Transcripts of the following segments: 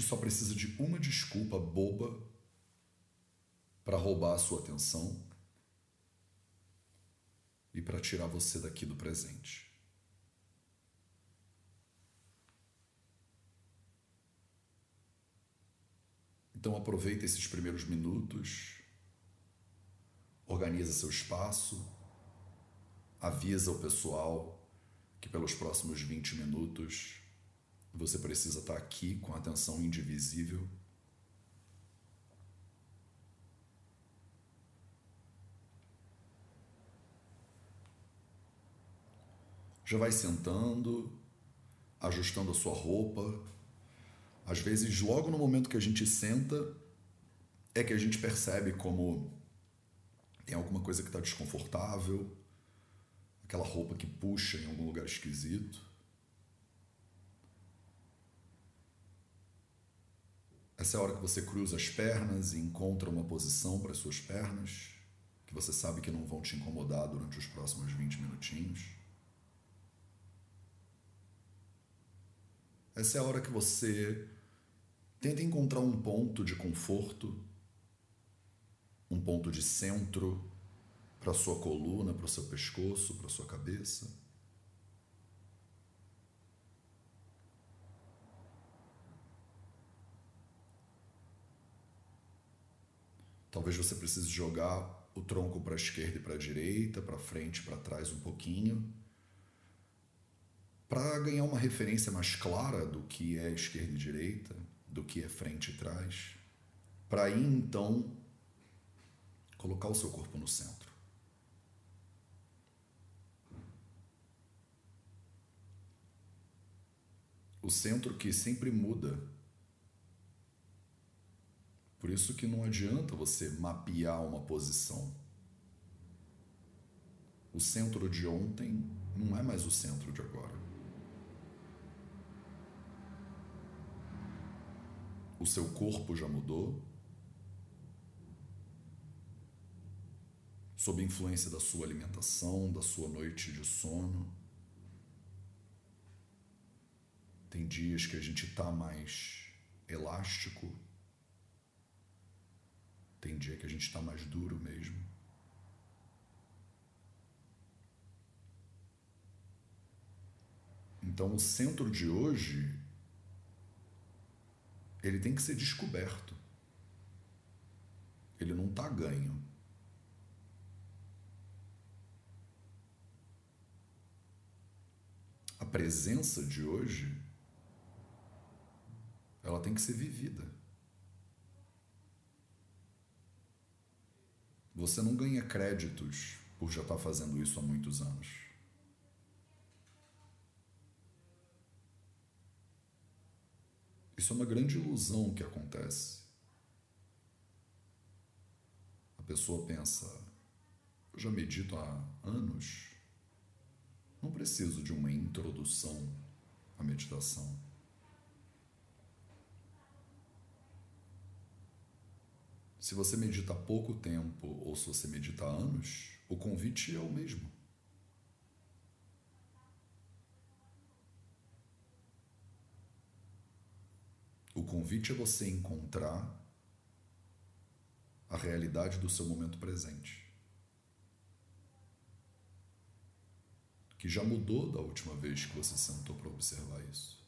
só precisa de uma desculpa boba para roubar a sua atenção e para tirar você daqui do presente. Então aproveita esses primeiros minutos, organiza seu espaço, avisa o pessoal que pelos próximos 20 minutos você precisa estar aqui com atenção indivisível. Já vai sentando, ajustando a sua roupa. Às vezes, logo no momento que a gente senta, é que a gente percebe como tem alguma coisa que está desconfortável, aquela roupa que puxa em algum lugar esquisito. Essa é a hora que você cruza as pernas e encontra uma posição para as suas pernas, que você sabe que não vão te incomodar durante os próximos 20 minutinhos. Essa é a hora que você tenta encontrar um ponto de conforto, um ponto de centro para sua coluna, para o seu pescoço, para a sua cabeça. Talvez você precise jogar o tronco para a esquerda e para a direita, para frente, para trás um pouquinho, para ganhar uma referência mais clara do que é esquerda e direita, do que é frente e trás, para aí então colocar o seu corpo no centro. O centro que sempre muda por isso que não adianta você mapear uma posição. O centro de ontem não é mais o centro de agora. O seu corpo já mudou. Sob influência da sua alimentação, da sua noite de sono. Tem dias que a gente está mais elástico, tem dia que a gente está mais duro mesmo. Então o centro de hoje ele tem que ser descoberto. Ele não está ganho. A presença de hoje ela tem que ser vivida. Você não ganha créditos por já estar tá fazendo isso há muitos anos. Isso é uma grande ilusão que acontece. A pessoa pensa, eu já medito há anos, não preciso de uma introdução à meditação. Se você medita pouco tempo ou se você medita anos, o convite é o mesmo. O convite é você encontrar a realidade do seu momento presente. Que já mudou da última vez que você sentou para observar isso.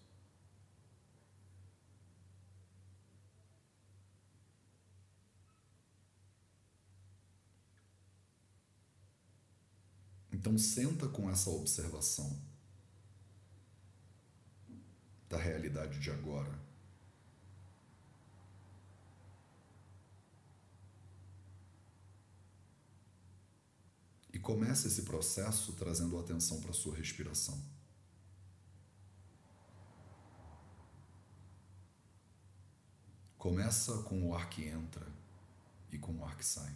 Então, senta com essa observação da realidade de agora. E começa esse processo trazendo atenção para a sua respiração. Começa com o ar que entra e com o ar que sai.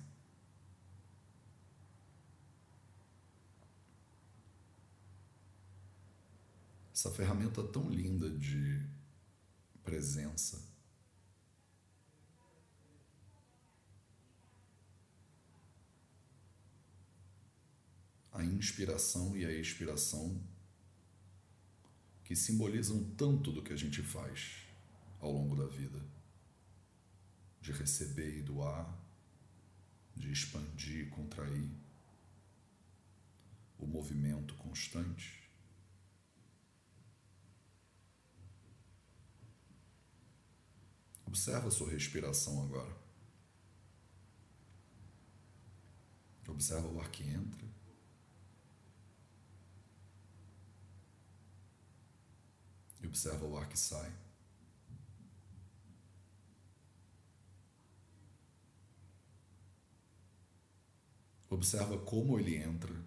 Essa ferramenta tão linda de presença. A inspiração e a expiração que simbolizam tanto do que a gente faz ao longo da vida, de receber e doar, de expandir e contrair, o movimento constante. Observa a sua respiração agora. Observa o ar que entra. E observa o ar que sai. Observa como ele entra.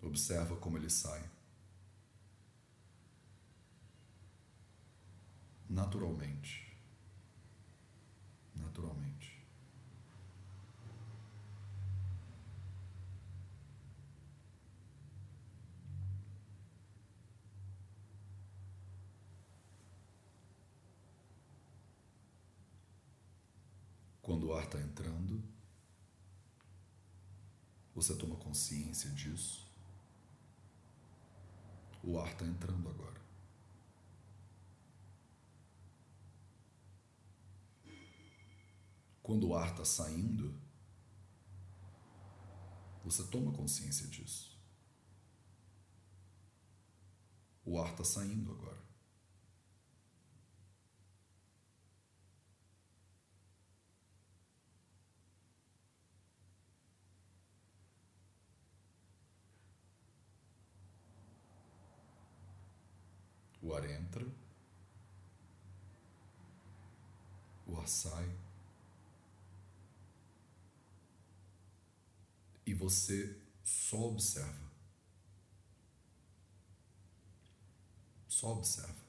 Observa como ele sai. Naturalmente. Naturalmente. Quando o ar está entrando, você toma consciência disso. O ar está entrando agora. Quando o ar está saindo, você toma consciência disso. O ar está saindo agora. O ar entra, o ar sai, você só observa. Só observa.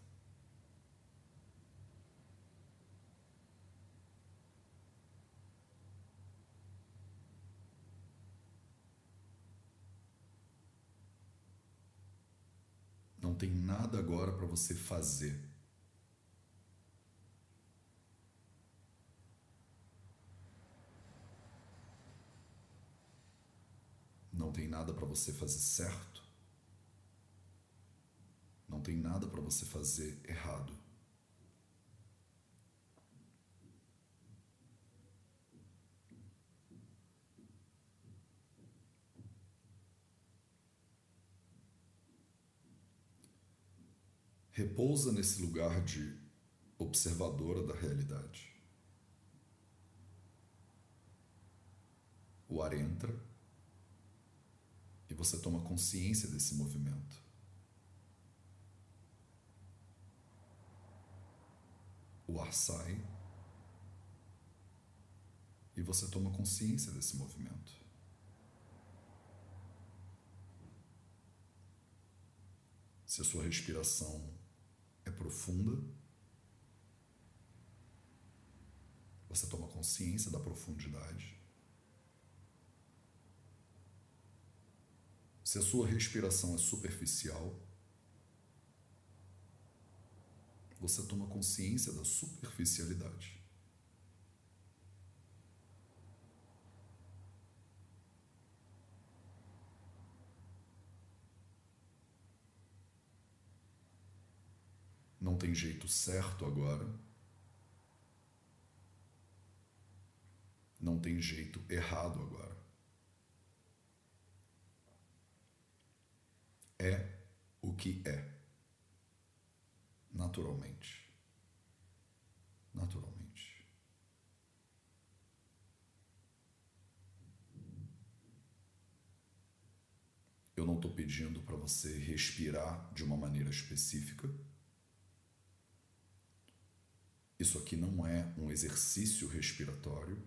Não tem nada agora para você fazer. Não tem nada para você fazer certo. Não tem nada para você fazer errado. repousa nesse lugar de observadora da realidade. O ar entra e você toma consciência desse movimento. O ar sai e você toma consciência desse movimento. Se a sua respiração é profunda. Você toma consciência da profundidade. Se a sua respiração é superficial, você toma consciência da superficialidade. Não tem jeito certo agora. Não tem jeito errado agora. É o que é. Naturalmente. Naturalmente. Eu não estou pedindo para você respirar de uma maneira específica. Isso aqui não é um exercício respiratório.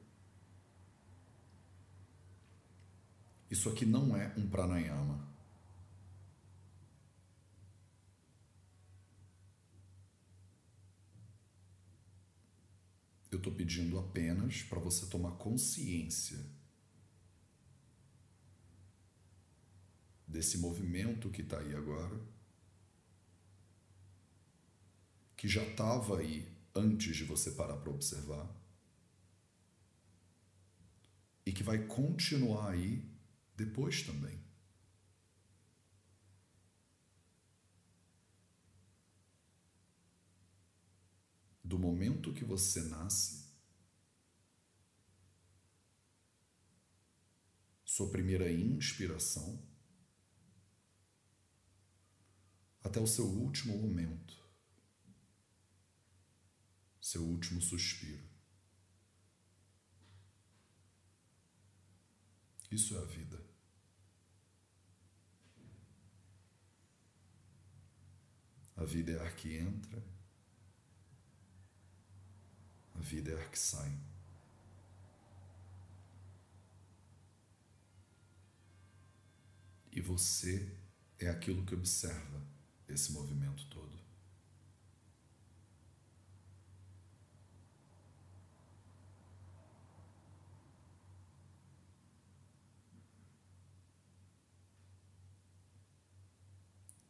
Isso aqui não é um pranayama. Eu estou pedindo apenas para você tomar consciência desse movimento que está aí agora, que já estava aí antes de você parar para observar e que vai continuar aí depois também. Do momento que você nasce, sua primeira inspiração, até o seu último momento, seu último suspiro. Isso é a vida. A vida é ar que entra, a vida é ar que sai. E você é aquilo que observa esse movimento todo.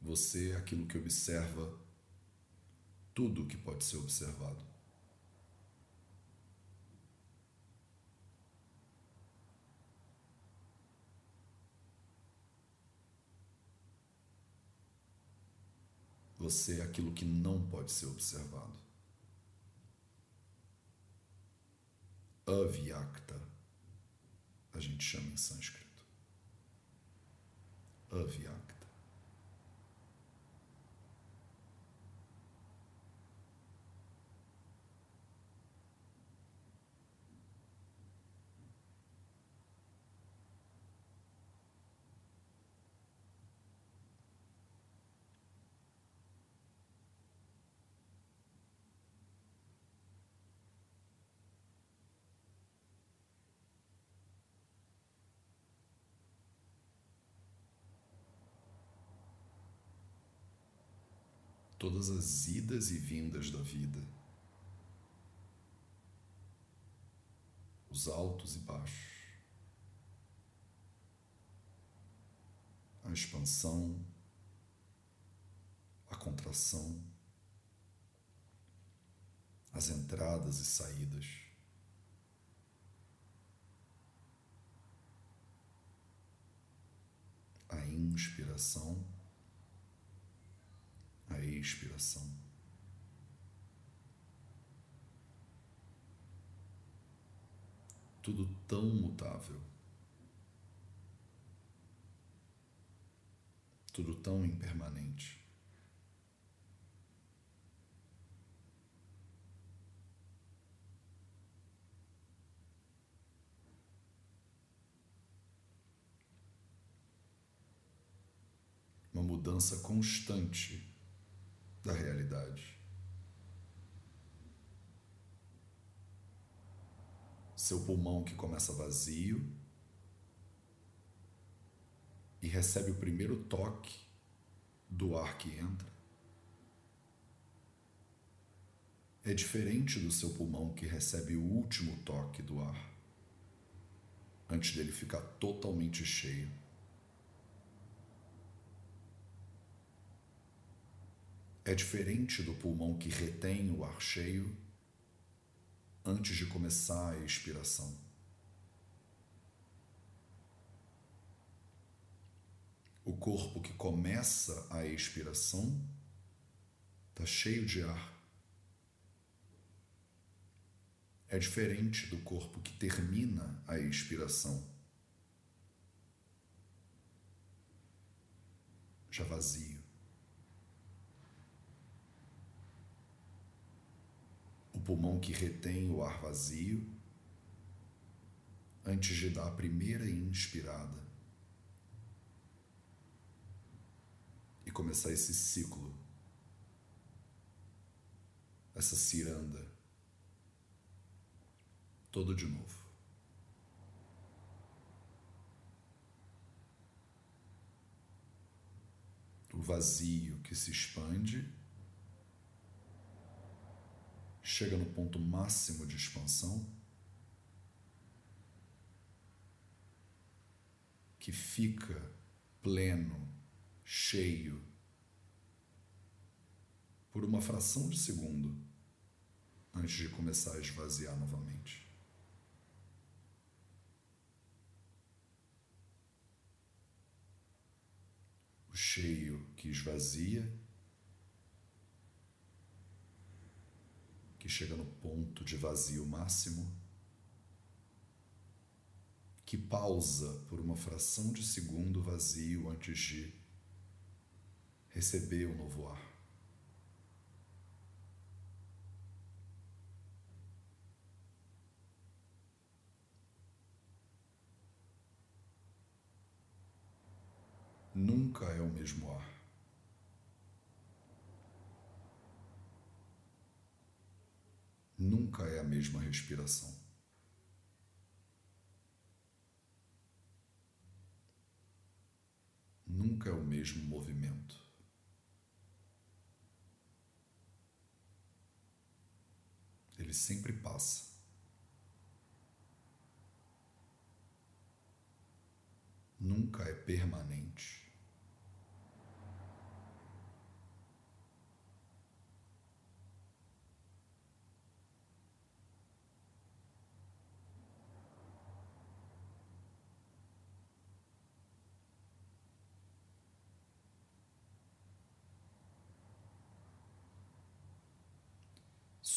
Você é aquilo que observa tudo que pode ser observado. Você é aquilo que não pode ser observado. Avyakta, a gente chama em sânscrito. Avyakta. Todas as idas e vindas da vida, os altos e baixos, a expansão, a contração, as entradas e saídas. A inspiração a expiração. Tudo tão mutável, tudo tão impermanente. uma mudança constante da realidade. Seu pulmão que começa vazio e recebe o primeiro toque do ar que entra. É diferente do seu pulmão que recebe o último toque do ar antes dele ficar totalmente cheio. É diferente do pulmão que retém o ar cheio antes de começar a expiração. O corpo que começa a expiração está cheio de ar. É diferente do corpo que termina a expiração, já vazio. O pulmão que retém o ar vazio antes de dar a primeira inspirada e começar esse ciclo, essa ciranda, todo de novo. O vazio que se expande chega no ponto máximo de expansão, que fica pleno, cheio, por uma fração de segundo antes de começar a esvaziar novamente. O cheio que esvazia chega no ponto de vazio máximo, que pausa por uma fração de segundo vazio antes de receber o novo ar. Nunca é o mesmo ar. Nunca é a mesma respiração. Nunca é o mesmo movimento. Ele sempre passa. Nunca é permanente.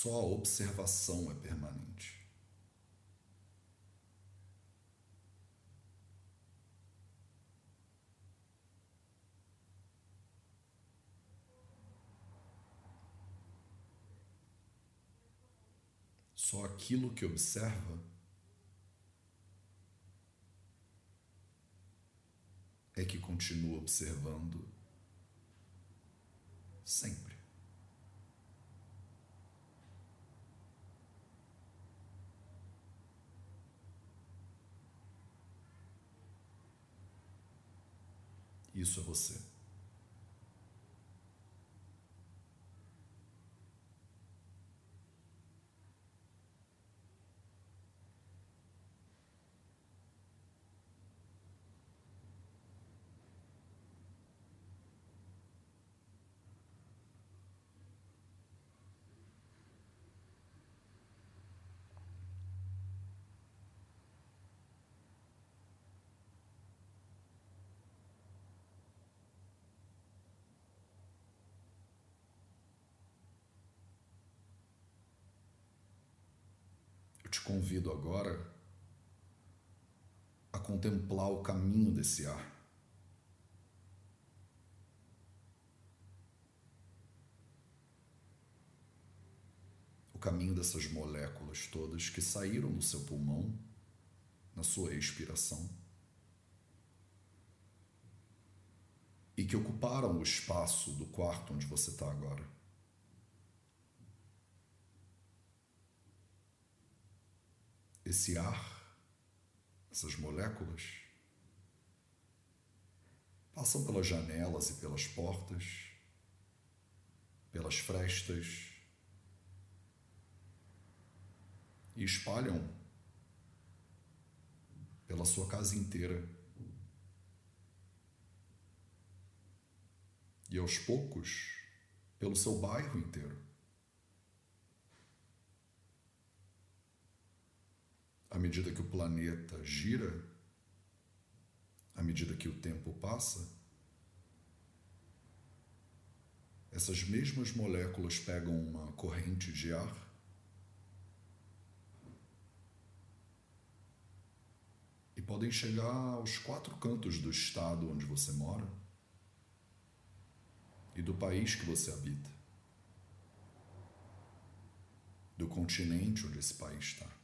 Só a observação é permanente. Só aquilo que observa é que continua observando sempre. Isso é você. Te convido agora a contemplar o caminho desse ar. O caminho dessas moléculas todas que saíram do seu pulmão na sua respiração e que ocuparam o espaço do quarto onde você está agora. Esse ar, essas moléculas, passam pelas janelas e pelas portas, pelas frestas e espalham pela sua casa inteira. E aos poucos, pelo seu bairro inteiro. À medida que o planeta gira, à medida que o tempo passa, essas mesmas moléculas pegam uma corrente de ar e podem chegar aos quatro cantos do estado onde você mora e do país que você habita, do continente onde esse país está.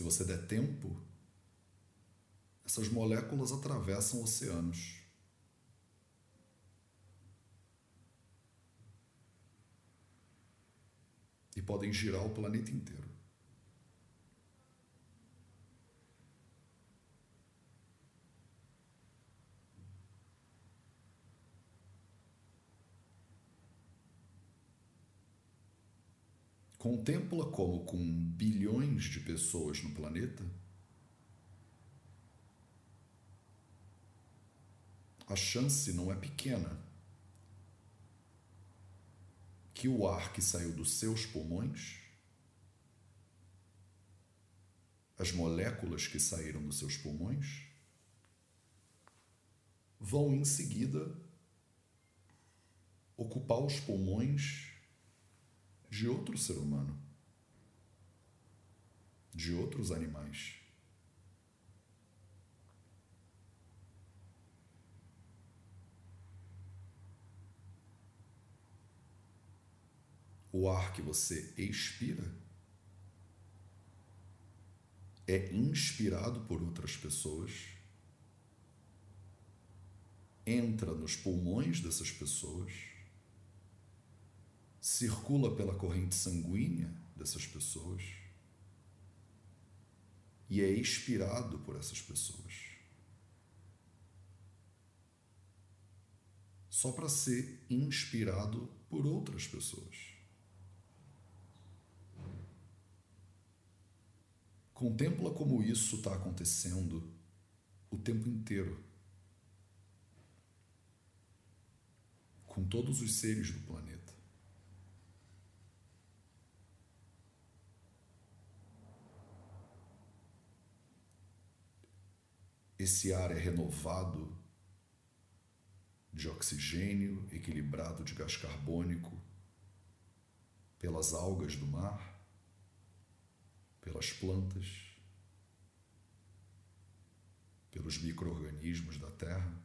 Se você der tempo, essas moléculas atravessam oceanos. E podem girar o planeta inteiro. Contempla como, com bilhões de pessoas no planeta, a chance não é pequena que o ar que saiu dos seus pulmões, as moléculas que saíram dos seus pulmões, vão em seguida ocupar os pulmões de outro ser humano, de outros animais. O ar que você expira é inspirado por outras pessoas, entra nos pulmões dessas pessoas, circula pela corrente sanguínea dessas pessoas e é expirado por essas pessoas. Só para ser inspirado por outras pessoas. Contempla como isso está acontecendo o tempo inteiro. Com todos os seres do planeta. Esse ar é renovado de oxigênio, equilibrado de gás carbônico pelas algas do mar pelas plantas, pelos micro-organismos da terra,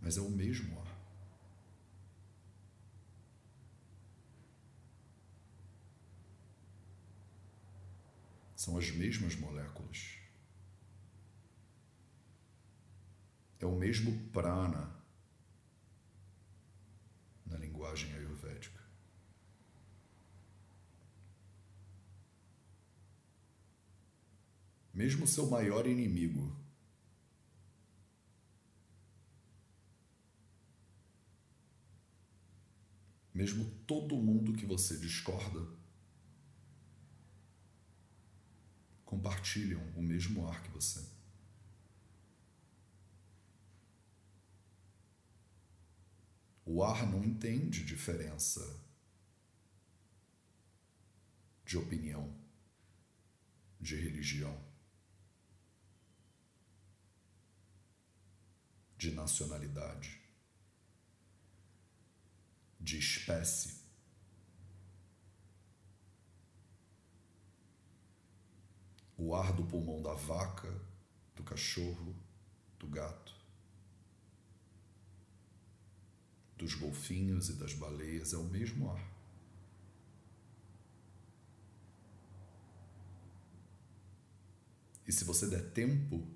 mas é o mesmo ar. São as mesmas moléculas. É o mesmo prana na linguagem ayurvédica. mesmo seu maior inimigo. Mesmo todo mundo que você discorda, compartilham o mesmo ar que você. O ar não entende diferença de opinião, de religião. de nacionalidade, de espécie. O ar do pulmão da vaca, do cachorro, do gato, dos golfinhos e das baleias é o mesmo ar. E se você der tempo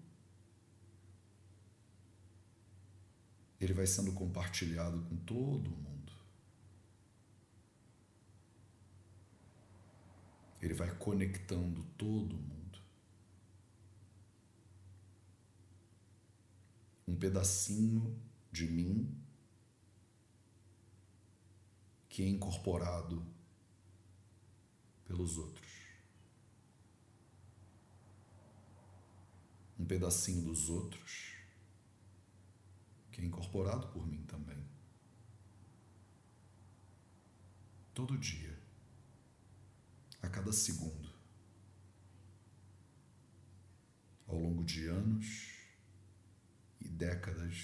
ele vai sendo compartilhado com todo mundo. Ele vai conectando todo mundo. Um pedacinho de mim que é incorporado pelos outros. Um pedacinho dos outros que é incorporado por mim também. Todo dia, a cada segundo, ao longo de anos e décadas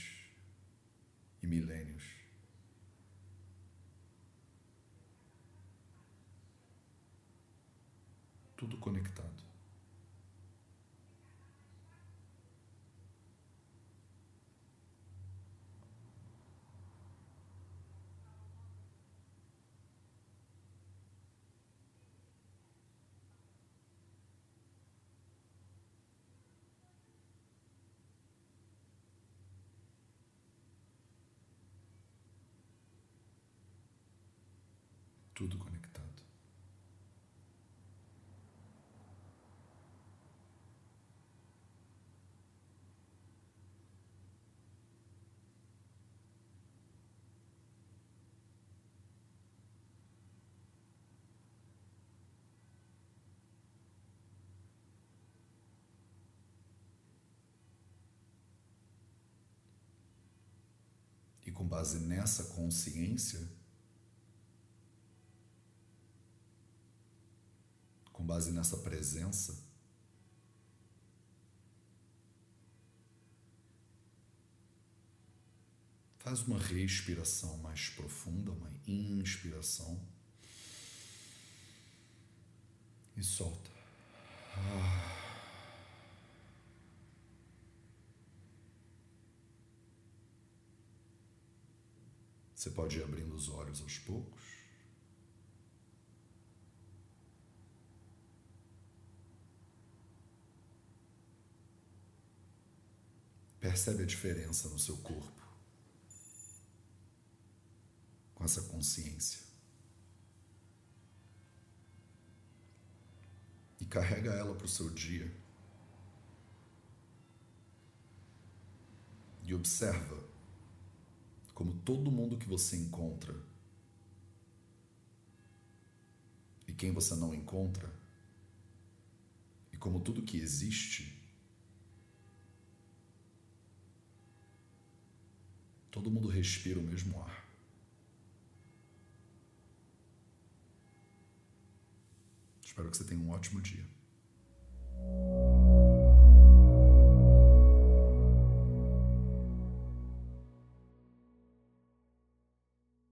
e milênios. Tudo conectado. tudo conectado. E com base nessa consciência, com base nessa presença, Faz uma respiração mais profunda, uma inspiração. E solta. Você pode ir abrindo os olhos aos poucos. Percebe a diferença no seu corpo com essa consciência. E carrega ela para o seu dia. E observa como todo mundo que você encontra e quem você não encontra, e como tudo que existe, todo mundo respira o mesmo ar. Espero que você tenha um ótimo dia.